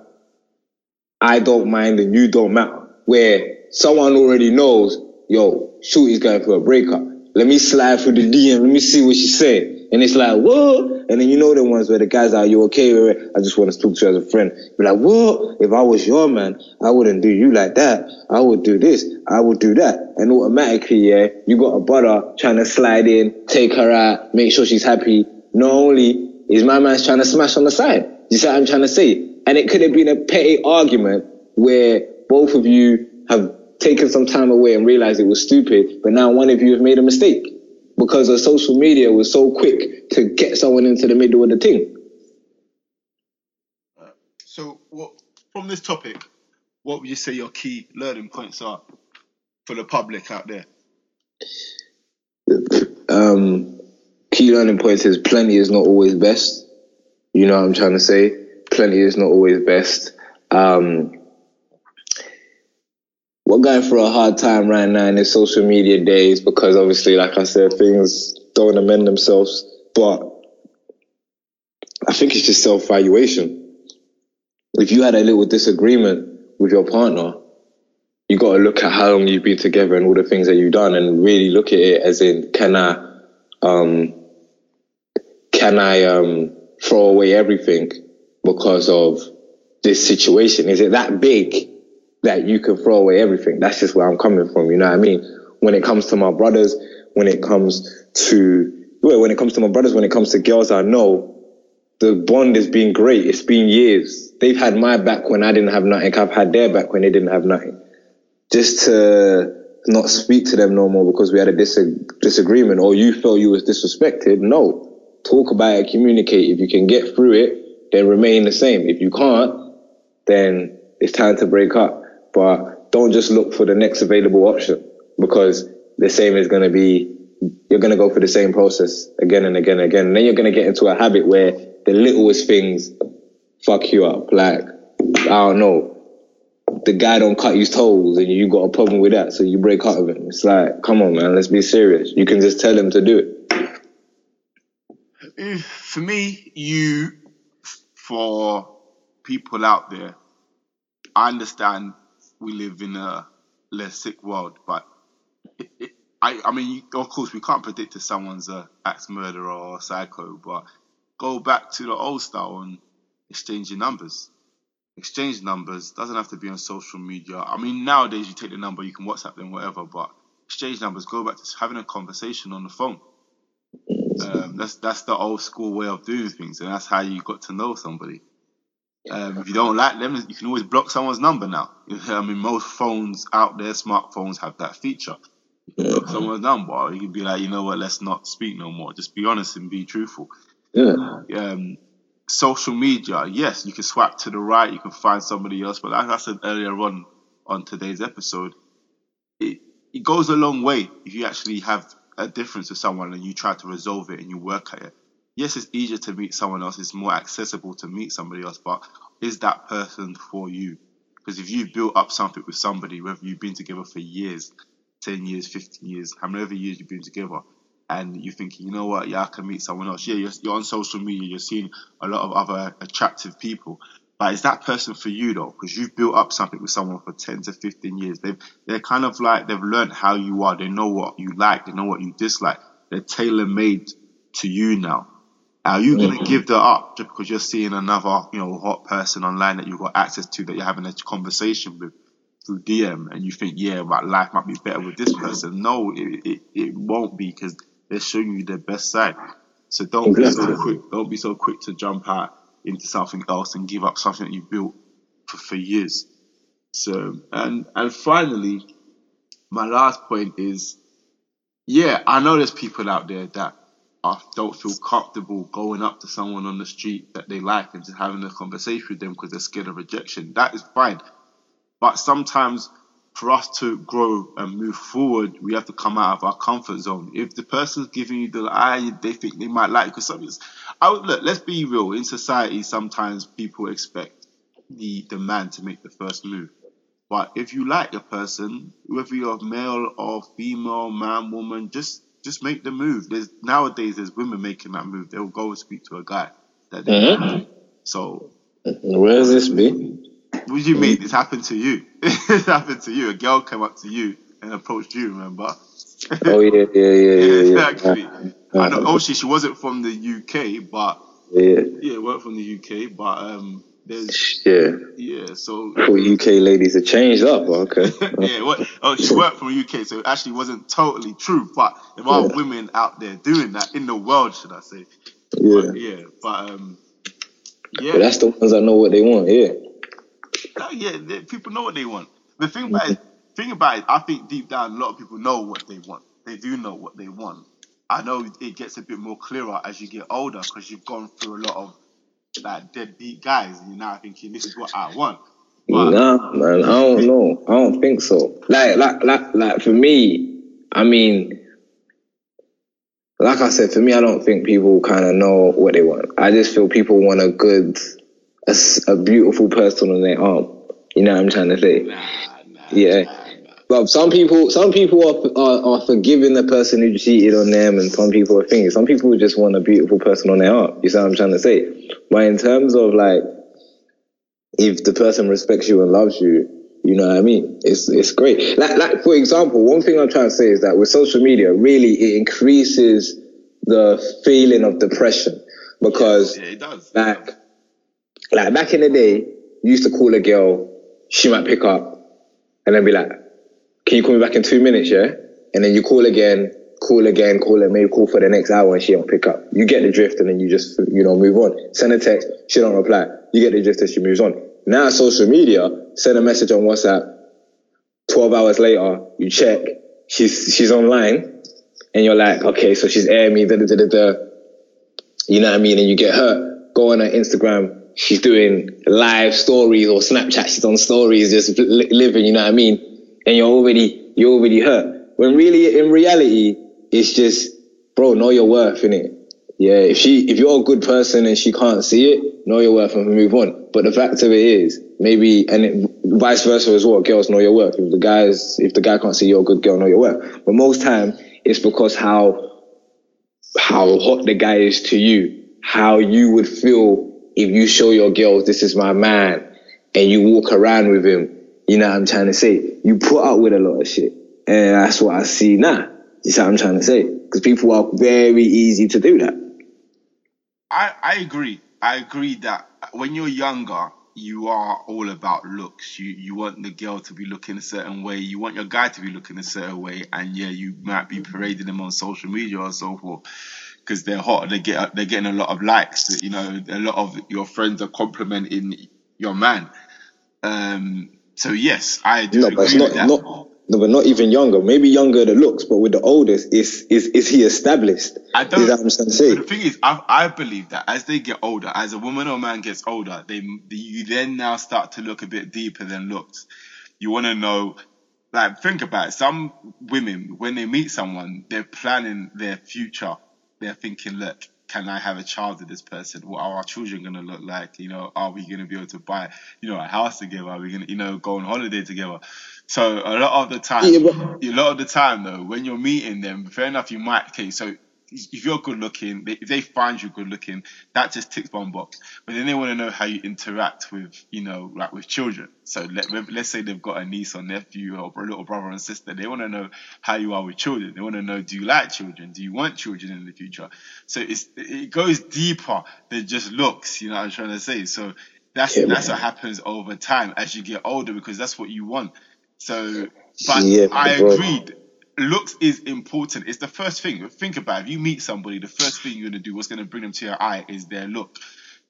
I don't mind and you don't matter. Where someone already knows, yo, Shorty's going for a breakup. Let me slide through the DM. Let me see what she's saying. And it's like, whoa. And then you know the ones where the guys are, you okay? I just want to talk to you as a friend. Be like, whoa, if I was your man, I wouldn't do you like that. I would do this. I would do that. And automatically, yeah, you got a brother trying to slide in, take her out, make sure she's happy. Not only is my man trying to smash on the side. You see what I'm trying to say? And it could have been a petty argument where both of you have taken some time away and realized it was stupid, but now one of you have made a mistake because the social media was so quick to get someone into the middle of the thing. So, what from this topic, what would you say your key learning points are for the public out there? Um, key learning points is plenty is not always best. You know what I'm trying to say? Plenty is not always best. Um, we're going through a hard time right now in the social media days because obviously, like I said, things don't amend themselves. But I think it's just self valuation. If you had a little disagreement with your partner, you got to look at how long you've been together and all the things that you've done, and really look at it as in, can I, um, can I um, throw away everything because of this situation? Is it that big that you can throw away everything. That's just where I'm coming from. You know what I mean? When it comes to my brothers, when it comes to, when it comes to my brothers, when it comes to girls, I know the bond has been great. It's been years. They've had my back when I didn't have nothing. I've had their back when they didn't have nothing. Just to not speak to them no more because we had a dis- disagreement or you felt you was disrespected. No. Talk about it, communicate. If you can get through it, then remain the same. If you can't, then it's time to break up but don't just look for the next available option because the same is going to be, you're going to go through the same process again and again and again. And then you're going to get into a habit where the littlest things fuck you up. Like, I don't know, the guy don't cut his toes and you got a problem with that. So you break up with him. It's like, come on, man, let's be serious. You can just tell him to do it. Eh, for me, you, for people out there, I understand we live in a less sick world, but it, it, I, I mean, of course, we can't predict if someone's a axe murderer or psycho, but go back to the old style and exchange your numbers. Exchange numbers doesn't have to be on social media. I mean, nowadays you take the number, you can WhatsApp them, whatever, but exchange numbers. Go back to having a conversation on the phone. Um, that's that's the old school way of doing things, and that's how you got to know somebody. Um, if you don't like them, you can always block someone's number now. I mean, most phones out there, smartphones have that feature. Block someone's number. You can be like, you know what, let's not speak no more. Just be honest and be truthful. Yeah. Um, social media, yes, you can swipe to the right, you can find somebody else, but like I said earlier on on today's episode, it it goes a long way if you actually have a difference with someone and you try to resolve it and you work at it yes, it's easier to meet someone else. It's more accessible to meet somebody else, but is that person for you? Because if you built up something with somebody, whether you've been together for years, 10 years, 15 years, however years you've been together, and you're thinking, you know what, yeah, I can meet someone else. Yeah, you're, you're on social media, you're seeing a lot of other attractive people. But is that person for you though? Because you've built up something with someone for 10 to 15 years. They've, they're kind of like, they've learned how you are. They know what you like. They know what you dislike. They're tailor made to you now. Are you going to mm-hmm. give that up just because you're seeing another, you know, hot person online that you've got access to that you're having a conversation with through DM and you think, yeah, my life might be better with this person? No, it, it, it won't be because they're showing you their best side. So don't be so quick. Don't be so quick to jump out into something else and give up something that you built for, for years. So and and finally, my last point is, yeah, I know there's people out there that don't feel comfortable going up to someone on the street that they like and just having a conversation with them because they're scared of rejection. That is fine. But sometimes for us to grow and move forward, we have to come out of our comfort zone. If the person's giving you the eye, they think they might like, because I would look. Let's be real. In society, sometimes people expect the the man to make the first move. But if you like a person, whether you're male or female, man, woman, just just make the move. There's nowadays there's women making that move. They'll go and speak to a guy that they Mhm. like. So Where's this been? what do you mean? This happened to you. this happened to you. A girl came up to you and approached you. Remember? Oh yeah, yeah, yeah, yeah, yeah. exactly. Uh, I know. Obviously, she wasn't from the UK, but yeah, yeah, weren't from the UK. But um, there's yeah. yeah. So Poor UK ladies have changed up. Okay. yeah, what, oh, she worked from UK, so it actually wasn't totally true. But there are Yeah. women out there doing that in the world, should I say? Yeah. But, yeah, but um, yeah, But that's the ones that know what they want. Yeah. No, yeah, they- people know what they want. The thing about it, thing about it, I think deep down, a lot of people know what they want. They do know what they want. I know it gets a bit more clearer as you get older because you've gone through a lot of like deadbeat guys, and you're now thinking, "This is what I want." But Nah, man, I don't know. I don't think so. Like, like, like, like for me, I mean, like I said, for me, I don't think people kind of know what they want. I just feel people want a good, a beautiful person on their arm. You know what I'm trying to say? nah, nah, Yeah. nah. But some people, some people are, are are forgiving the person who cheated on them, and some people are thinking. Some people just want a beautiful person on their arm. You see what I'm trying to say? But in terms of like, if the person respects you and loves you, you know what I mean? It's it's great. Like like for example, one thing I'm trying to say is that with social media, really it increases the feeling of depression because Yeah, it does. like like back in the day, you used to call a girl, she might pick up, and then be like, "Can you call me back in two minutes?" Yeah, and then you call again, call again, call her, maybe call for the next hour, and she don't pick up. You get the drift, and then you just you know move on. Send a text, she don't reply. You get the drift, and she moves on. Now social media, send a message on WhatsApp. Twelve hours later, you check, she's she's online, and you're like, okay, so she's airing me, da da da da da. You know what I mean? And you get her, go on her Instagram, she's doing live stories or Snapchat, she's on stories, just li- living, you know what I mean? And you're already, you're already hurt. When really, in reality, it's just, bro, know your worth, innit? Yeah, if she, if you're a good person and she can't see it, know your worth and move on. But the fact of it is, maybe, and it, vice versa as well, girls know your worth. If the guys, if the guy can't see you're a good girl, know your worth. But most time, it's because how how hot the guy is to you, how you would feel if you show your girls this is my man and you walk around with him. You know what I'm trying to say? You put up with a lot of shit. And that's what I see now. You see what I'm trying to say? Because people are very easy to do that. I, I agree. I agree that when you're younger, you are all about looks. You you want the girl to be looking a certain way. You want your guy to be looking a certain way. And yeah, you might be parading them on social media or so forth because they're hot. They get they're getting a lot of likes. You know, a lot of your friends are complimenting your man. Um. So yes, I do No, but it's not, that. not no, but not even younger. Maybe younger the looks, but with the oldest, is is is he established? I don't- Is that what I'm trying to say? But the thing is, I, I believe that as they get older, as a woman or man gets older, they you then now start to look a bit deeper than looks. You want to know, like, think about it. Some women, when they meet someone, they're planning their future. They're thinking, look, can I have a child with this person? What are our children going to look like? You know, are we going to be able to buy, you know, a house together? Are we going to, you know, go on holiday together? So a lot of the time, Yeah, but- a lot of the time though, when you're meeting them, fair enough, you might. Okay, so if you're good looking, they, if they find you good looking, that just ticks one box. But then they want to know how you interact with, you know, like with children. So let, let's say they've got a niece or nephew or a little brother and sister. They want to know how you are with children. They want to know, do you like children? Do you want children in the future? So it's it goes deeper than just looks. You know what I'm trying to say? So that's Yeah, that's man. what happens over time as you get older because that's what you want. So, but Yeah, I bro. Looks is important. It's the first thing. Think about it. if you meet somebody, the first thing you're gonna do, what's gonna bring them to your eye, is their look.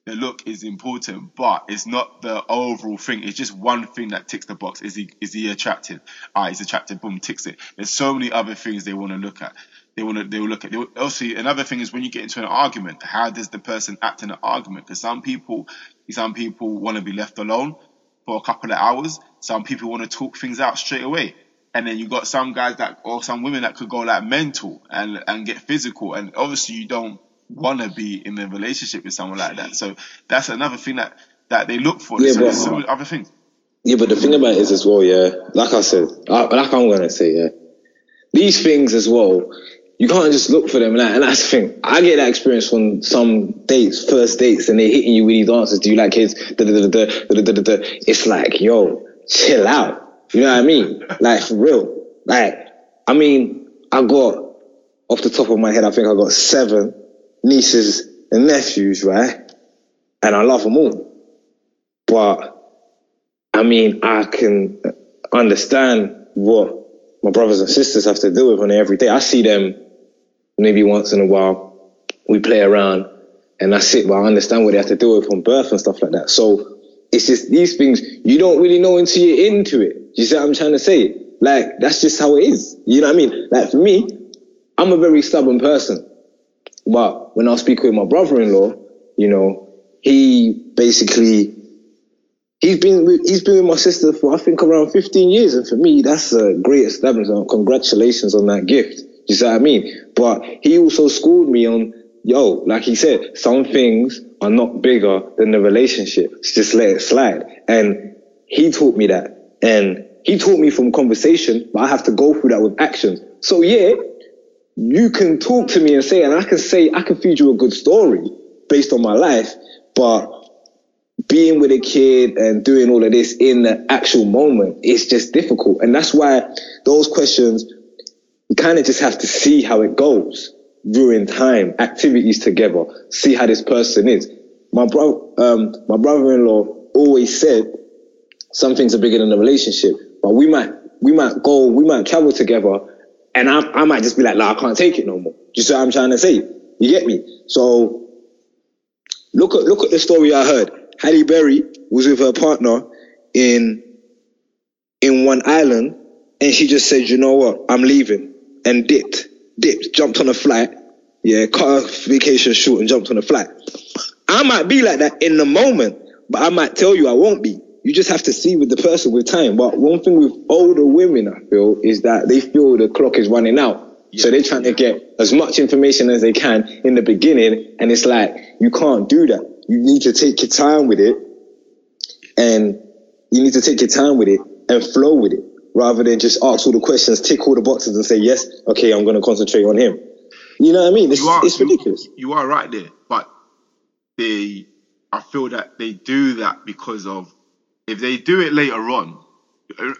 The look is important, but it's not the overall thing. It's just one thing that ticks the box. Is he is he attractive? Ah, he's attractive. Boom, ticks it. There's so many other things they want to look at. They want to they will look at. They will, also, another thing is when you get into an argument, how does the person act in an argument? Because some people, some people want to be left alone for a couple of hours. Some people want to talk things out straight away. And then you got some guys that, or some women that could go like mental and and get physical. And obviously you don't want to be in a relationship with someone like that. So that's another thing that that they look for. Yeah, so but- so other things. Yeah, but the thing about it is as well, yeah, like I said, like I'm gonna say, yeah, these things as well, you can't just look for them, and, that, and that's the thing. I get that experience from some dates, first dates, and they're hitting you with these answers. Do you like kids? Da, da, da, da, da, da, da. It's like, yo, chill out. You know what I mean? Like for real. Like, I mean, I got off the top of my head, I think I got seven nieces and nephews, right? And I love them all, but. I mean, I can understand what my brothers and sisters have to deal with on every day. I see them maybe once in a while. We play around and that's it, but I understand what they have to deal with from birth and stuff like that. So it's just these things you don't really know until you're into it. You see what I'm trying to say? Like, that's just how it is. You know what I mean? Like, for me, I'm a very stubborn person. But when I speak with my brother-in-law, you know, he basically he's been with, he's been with my sister for I think around 15 years, and for me that's a great establishment. Congratulations on that gift. You see what I mean? But he also schooled me on yo, like he said, some things are not bigger than the relationship. Just let it slide, and he taught me that, and he taught me from conversation, but I have to go through that with actions. So yeah, you can talk to me and say, and I can say, I can feed you a good story based on my life, but being with a kid and doing all of this in the actual moment, it's just difficult. And that's why those questions, you kind of just have to see how it goes during time, activities together, see how this person is. My bro, um, my brother-in-law always said some things are bigger than the relationship, but we might, we might go, we might travel together and I, I might just be like, nah, I can't take it no more. You see what I'm trying to say? You get me? So look at, look at the story I heard. Halle Berry was with her partner in in one island, and she just said, "You know what? I'm leaving," and dipped, dipped, jumped on a flight. Yeah, cut her vacation short and jumped on a flight. I might be like that in the moment, but I might tell you I won't be. You just have to see with the person with time. But one thing with older women, I feel, is that they feel the clock is running out. So they're trying to get as much information as they can in the beginning, and it's like you can't do that. You need to take your time with it, and you need to take your time with it and flow with it, rather than just ask all the questions, tick all the boxes, and say yes, okay, I'm going to concentrate on him. You know what I mean? It's, You are it's ridiculous. You, you are right there, but they, I feel that they do that because of if they do it later on.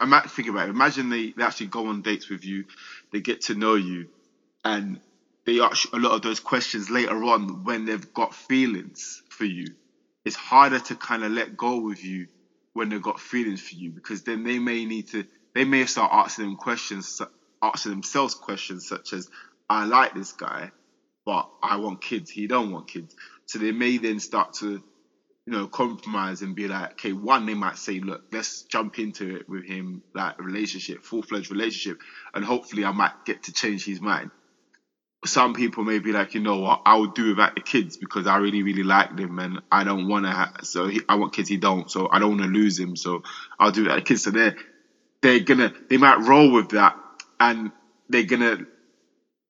Ima- Think about it. Imagine they, they actually go on dates with you, they get to know you, and they ask a lot of those questions later on when they've got feelings for you. It's harder to kind of let go with you when they've got feelings for you because then they may need to they may start asking them questions asking themselves questions such as I like this guy but I want kids. He don't want kids. So they may then start to you know compromise and be like okay one they might say look let's jump into it with him like relationship full-fledged relationship and hopefully I might get to change his mind. Some people may be like, you know what, I will do without the kids because I really, really like them and I don't want to so he, I want kids, he don't, so I don't want to lose him, so I'll do without the kids. So they're, they're gonna, they might roll with that and they're gonna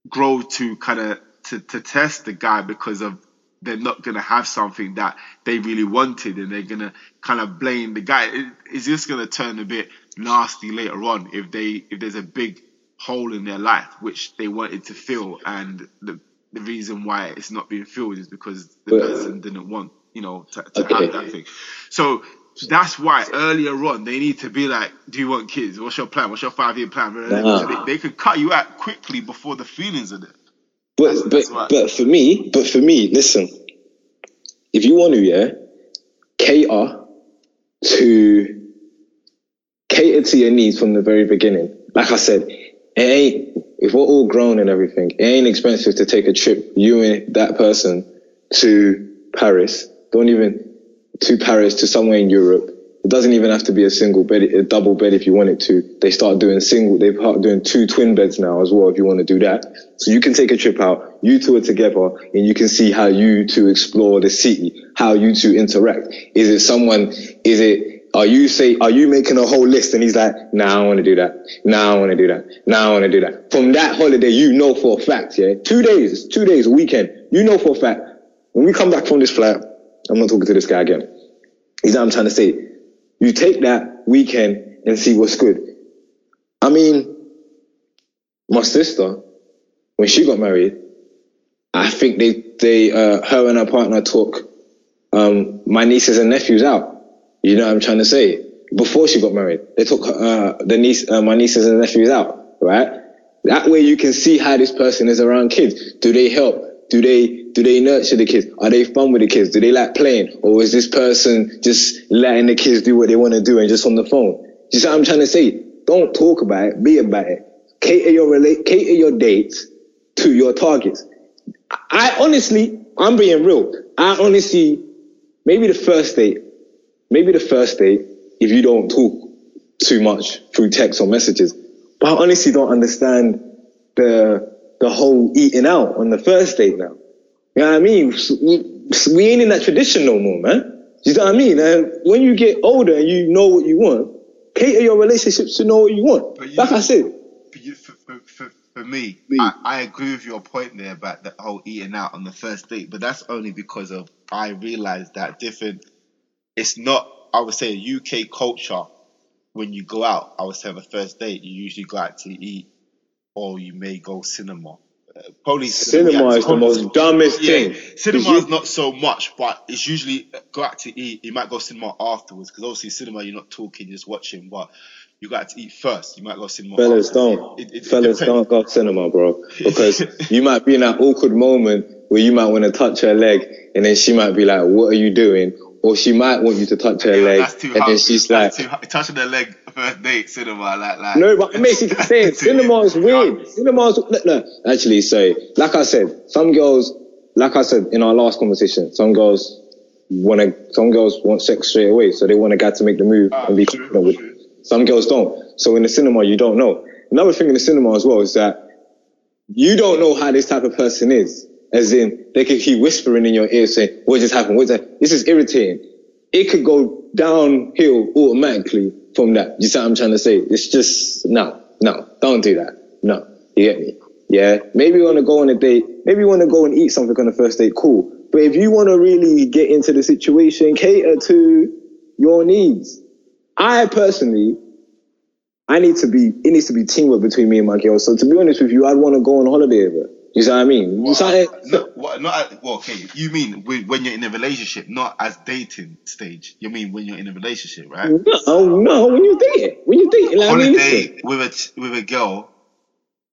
grow to kind of, to, to test the guy because of, they're not gonna have something that they really wanted and they're gonna kind of blame the guy. It, it's just gonna turn a bit nasty later on if they, if there's a big hole in their life which they wanted to fill and the the reason why it's not being filled is because the person didn't want you know to, to Okay. have that thing so that's why earlier on they need to be like do you want kids what's your plan what's your five year plan so they, they could cut you out quickly before the feelings are there But That's- but that's right. but for me, but for me, listen. If you want to, yeah, cater to cater to your needs from the very beginning. Like I said, it ain't if we're all grown and everything, it ain't expensive to take a trip, you and that person, to Paris. Don't even to Paris to somewhere in Europe. It doesn't even have to be a single bed, a double bed if you want it to. They start doing single, they start doing two twin beds now as well if you want to do that. So you can take a trip out, you two are together, and you can see how you two explore the city, how you two interact. Is it someone, is it, are you say, are you making a whole list and he's like, nah, I want to do that. Nah, I want to do that. Nah, I want to do that. From that holiday, you know for a fact, yeah, two days, two days, a weekend, You know for a fact, when we come back from this flight, I'm not talking to this guy again. Is what I'm trying to say. You take that weekend and see what's good. I mean, my sister, when she got married, I think they, they, uh, her and her partner took, um, my nieces and nephews out. You know what I'm trying to say? Before she got married, they took, uh, the niece, uh, my nieces and nephews out, right? That way you can see how this person is around kids. Do they help? Do they, do they nurture the kids? Are they fun with the kids? Do they like playing? Or is this person just letting the kids do what they want to do and just on the phone? You see what I'm trying to say? Don't talk about it, be about it. Cater your relate, cater your dates to your targets. I honestly, I'm being real. I honestly, maybe the first date, maybe the first date, if you don't talk too much through text or messages, but I honestly don't understand the the whole eating out on the first date now. You know what I mean? We, we ain't in that tradition no more, man. You know what I mean? And when you get older and you know what you want, cater your relationships to know what you want. But you- like I said, For, you, for, for, for, for me, I, I agree with your point there about the whole eating out on the first date, but that's only because of I realized that different. It's not. I would say UK culture. When you go out, I would say on the first date, you usually go out to eat, or you may go cinema. Probably cinema is the most dumbest yeah, thing. Cinema is not so much, but it's usually go out to eat. You might go cinema afterwards because obviously cinema you're not talking, you're just watching. But you got to eat first. You might go cinema. Fellas afterwards. don't. It- it- it Fellas depends. don't go cinema, bro. Because you might be in that awkward moment where you might want to touch her leg and then she might be like, what are you doing? Or she might want you to touch her Yeah, leg that's too and then she's like, too, touching her leg first date cinema like like. no, but I'm basically saying cinema is weird. Cinema is, no, no, actually, sorry. Like I said, some girls, like I said in our last conversation, some girls want to, some girls want sex straight away. So they want a guy to make the move Ah, and be true, confident with true. Some girls don't. So in the cinema, you don't know. Another thing in the cinema as well is that you don't know how this type of person is. As in, they could keep whispering in your ear saying, what just happened? What that? This is irritating. It could go downhill automatically from that. You see what I'm trying to say? It's just, no, no, don't do that. No, you get me? Yeah. Maybe you want to go on a date. Maybe you want to go and eat something on the first date. Cool. But if you want to really get into the situation, cater to your needs. I personally, I need to be, it needs to be teamwork between me and my girl. So to be honest with you, I'd want to go on holiday with her. You see what I mean? You I- No, what, not at, well, okay. You mean when, you're in a relationship, not as dating stage. You mean when you're in a relationship, right? No, no, when you're dating. When you're dating, like, mean, listen. Holiday with a with a girl,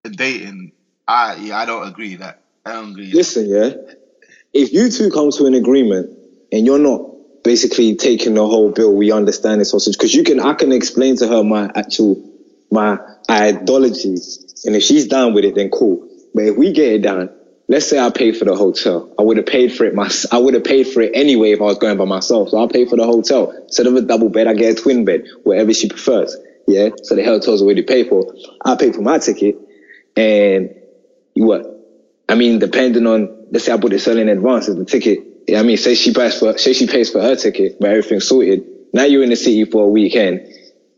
dating. I yeah, I don't agree that. I don't agree. Listen, yeah. If you two come to an agreement and you're not basically taking the whole bill, we understand this sausage because you can. I can explain to her my actual my ideology, and if she's down with it, then cool. But if we get it done, let's say I pay for the hotel, I would have paid for it. My I would have paid for it anyway if I was going by myself. So I'll pay for the hotel instead of a double bed. I get a twin bed, whatever she prefers. Yeah. So the hotel's already paid for. I pay for my ticket, and you what? I mean, depending on, let's say I put it selling in advance as the ticket. Yeah, I mean, say she buys for, say she pays for her ticket, but everything's sorted. Now you're in the city for a weekend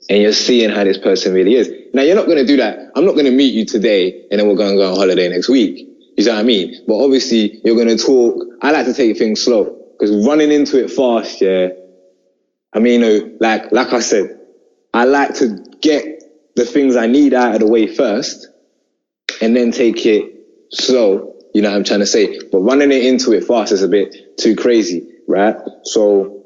and you're seeing how this person really is. Now you're not going to do that. I'm not going to meet you today and then we're going to go on holiday next week. You see what I mean? But obviously you're going to talk. I like to take things slow because running into it fast, yeah. I mean, you know, like, like I said, I like to get the things I need out of the way first and then take it slow. You know what I'm trying to say? But running it into it fast is a bit too crazy, right? So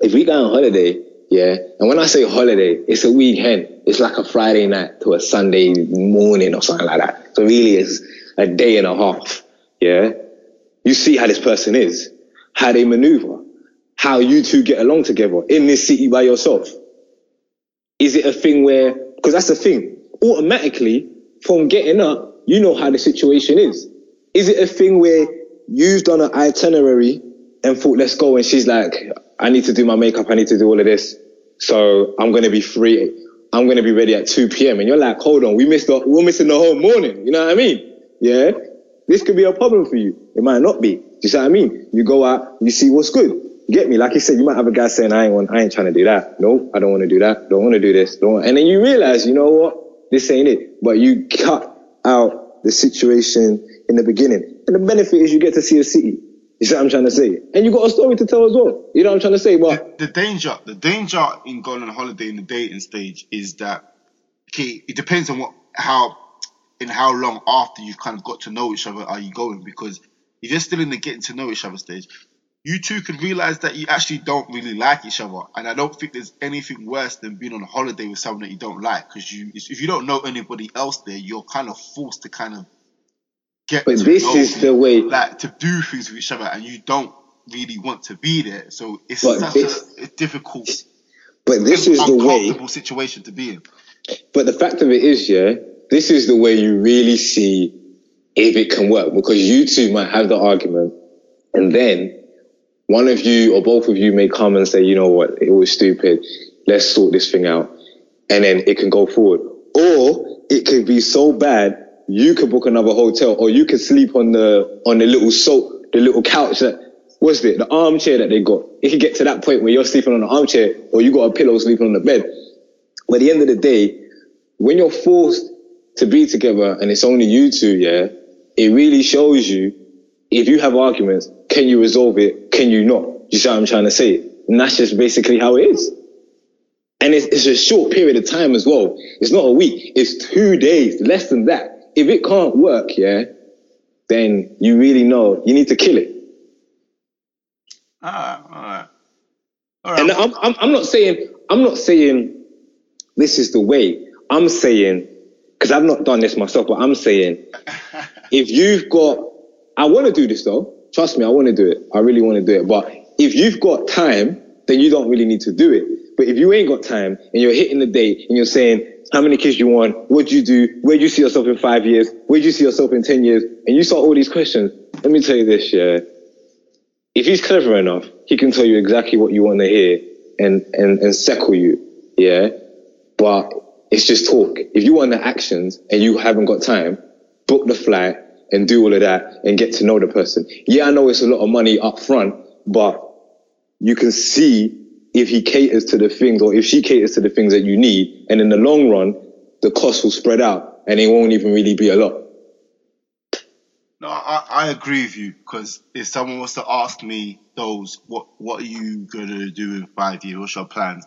if we go on holiday, yeah, and when I say holiday, it's a weekend. It's like a Friday night to a Sunday morning or something like that. So really it's a day and a half, yeah? You see how this person is, how they maneuver, how you two get along together in this city by yourself. Is it a thing where, because that's the thing, automatically from getting up, you know how the situation is. Is it a thing where you've done an itinerary and thought, let's go, and she's like, I need to do my makeup, I need to do all of this, so I'm gonna be free. I'm gonna be ready at 2 p.m. And you're like, hold on, we missed the, we're missing the whole morning. You know what I mean? Yeah. This could be a problem for you. It might not be. Do you see what I mean? You go out, you see what's good. Get me? Like you said, you might have a guy saying, I ain't want, I ain't trying to do that. No, I don't want to do that. Don't want to do this. Don't. And then you realize, you know what? This ain't it. But you cut out the situation in the beginning. And the benefit is you get to see a city. You see what I'm trying to say? And you got a story to tell as well. You know what I'm trying to say? But the, the danger, the danger in going on a holiday in the dating stage is that okay, it depends on what how in how long after you've kind of got to know each other are you going because if you're still in the getting to know each other stage, you two can realize that you actually don't really like each other. And I don't think there's anything worse than being on a holiday with someone that you don't like because you, if you don't know anybody else there, you're kind of forced to kind of get. But this is the way, like to do things with each other, and you don't really want to be there. So it's such this, a, a, difficult. But this is the way situation to be in. But the fact of it is, yeah, this is the way you really see if it can work because you two might have the argument, and then one of you or both of you may come and say, you know what, it was stupid. Let's sort this thing out. And then it can go forward. Or it could be so bad, you could book another hotel or you could sleep on the, on the little soap, the little couch that, what's it, the armchair that they got. It could get to that point where you're sleeping on the armchair or you got a pillow sleeping on the bed. But at the end of the day, when you're forced to be together and it's only you two, yeah, it really shows you if you have arguments, can you resolve it? Can you not? You see what I'm trying to say? And that's just basically how it is. And it's, it's a short period of time as well. It's not a week. It's two days, less than that. If it can't work, yeah, then you really know you need to kill it. Ah, all right. All right. And I'm, I'm, I'm not saying, I'm not saying this is the way. I'm saying, because I've not done this myself, but I'm saying, if you've got, I want to do this though. Trust me, I want to do it. I really want to do it. But if you've got time, then you don't really need to do it. But if you ain't got time and you're hitting the date and you're saying, how many kids you want? What do you do? Where do you see yourself in five years? Where do you see yourself in 10 years? And you start all these questions. Let me tell you this, yeah. If he's clever enough, he can tell you exactly what you want to hear and, and, and settle you. Yeah. But it's just talk. If you want the actions and you haven't got time, book the flight, and do all of that and get to know the person. Yeah, I know it's a lot of money up front, but you can see if he caters to the things or if she caters to the things that you need. And in the long run, the cost will spread out and it won't even really be a lot. No, I, I agree with you because if someone was to ask me those, what what are you gonna do in five years? What's your plans?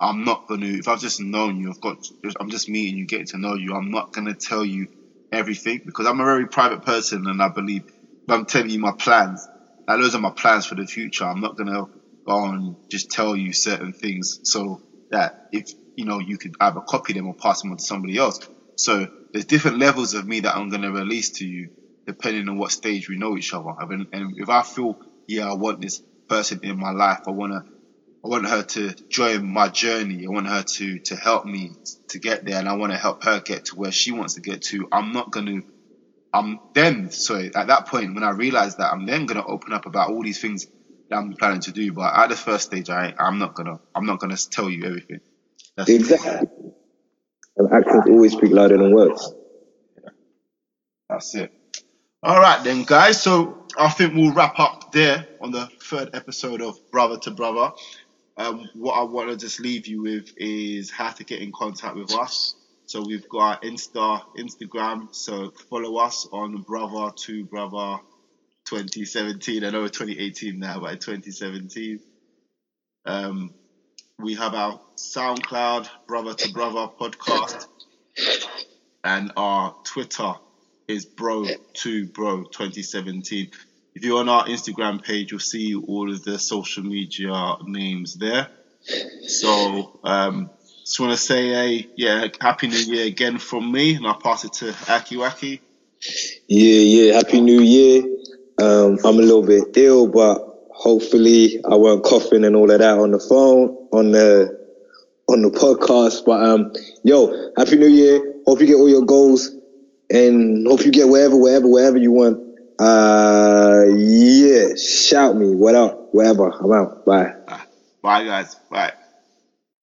I'm not gonna. If I've just known you, I've got. I'm just meeting you, getting to know you. I'm not gonna tell you everything because I'm a very private person and I believe if I'm telling you my plans, now those are my plans for the future. I'm not gonna go and just tell you certain things so that if you know you could either copy them or pass them on to somebody else. So there's different levels of me that I'm gonna release to you depending on what stage we know each other. and if I feel yeah I want this person in my life, I wanna I want her to join my journey. I want her to to help me to get there, and I want to help her get to where she wants to get to. I'm not going to. I'm then sorry at that point when I realize that I'm then going to open up about all these things I'm planning to do. But at the first stage, I I'm not gonna I'm not gonna tell you everything. That's exactly. And actions always speak louder than words. That's it. All right then, guys. So I think we'll wrap up there on the third episode of Brother to Brother um, what I want to just leave you with is how to get in contact with us. So we've got Insta, Instagram. So follow us on Brother to Brother 2017. I know it's 2018 now, but 2017. Um, we have our SoundCloud Brother to Brother podcast, and our Twitter is Bro to Bro 2017 if you're on our Instagram page, you'll see all of the social media names there. So, um, just want to say a yeah, happy New Year again from me, and I'll pass it to Aki Waki. Yeah, yeah, happy New Year. Um, I'm a little bit ill, but hopefully I won't coughing and all of that on the phone on the on the podcast. But um, yo, happy New Year. Hope you get all your goals, and hope you get wherever, wherever, wherever you want. Uh, yeah. Shout me. What up? Whatever. I'm out. Bye. Bye, guys. Bye.